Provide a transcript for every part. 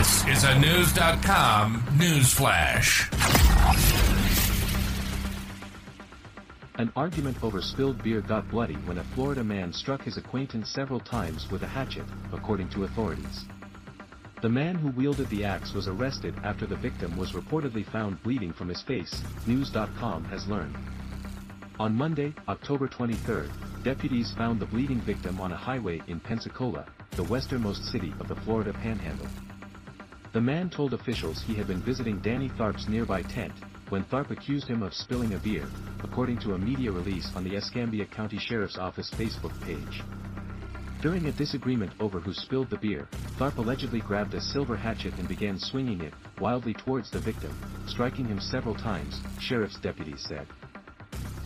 This is a News.com news flash. An argument over spilled beer got bloody when a Florida man struck his acquaintance several times with a hatchet, according to authorities. The man who wielded the axe was arrested after the victim was reportedly found bleeding from his face, News.com has learned. On Monday, October 23, deputies found the bleeding victim on a highway in Pensacola, the westernmost city of the Florida Panhandle. The man told officials he had been visiting Danny Tharp's nearby tent, when Tharp accused him of spilling a beer, according to a media release on the Escambia County Sheriff's Office Facebook page. During a disagreement over who spilled the beer, Tharp allegedly grabbed a silver hatchet and began swinging it wildly towards the victim, striking him several times, sheriff's deputies said.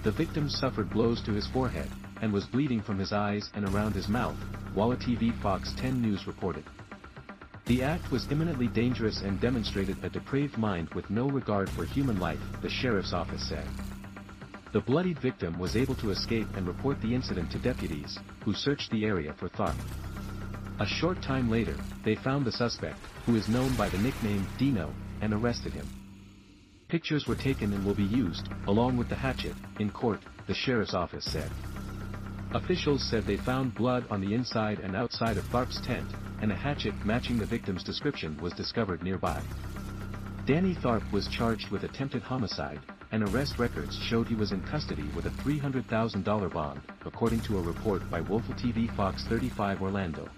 The victim suffered blows to his forehead, and was bleeding from his eyes and around his mouth, WALA TV Fox 10 News reported. The act was imminently dangerous and demonstrated a depraved mind with no regard for human life, the sheriff's office said. The bloodied victim was able to escape and report the incident to deputies, who searched the area for Tharp. A short time later, they found the suspect, who is known by the nickname Dino, and arrested him. Pictures were taken and will be used, along with the hatchet, in court, the sheriff's office said. Officials said they found blood on the inside and outside of Tharp's tent, and a hatchet matching the victim's description was discovered nearby. Danny Tharp was charged with attempted homicide, and arrest records showed he was in custody with a $300,000 bond, according to a report by WOFL TV Fox 35 Orlando.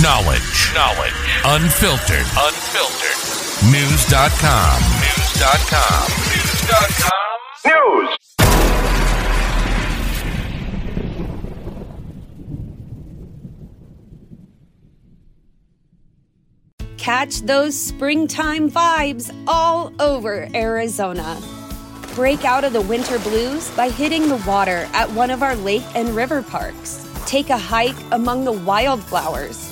Knowledge. Knowledge. Unfiltered. Unfiltered. News.com. News.com. News.com. News. Catch those springtime vibes all over Arizona. Break out of the winter blues by hitting the water at one of our lake and river parks. Take a hike among the wildflowers.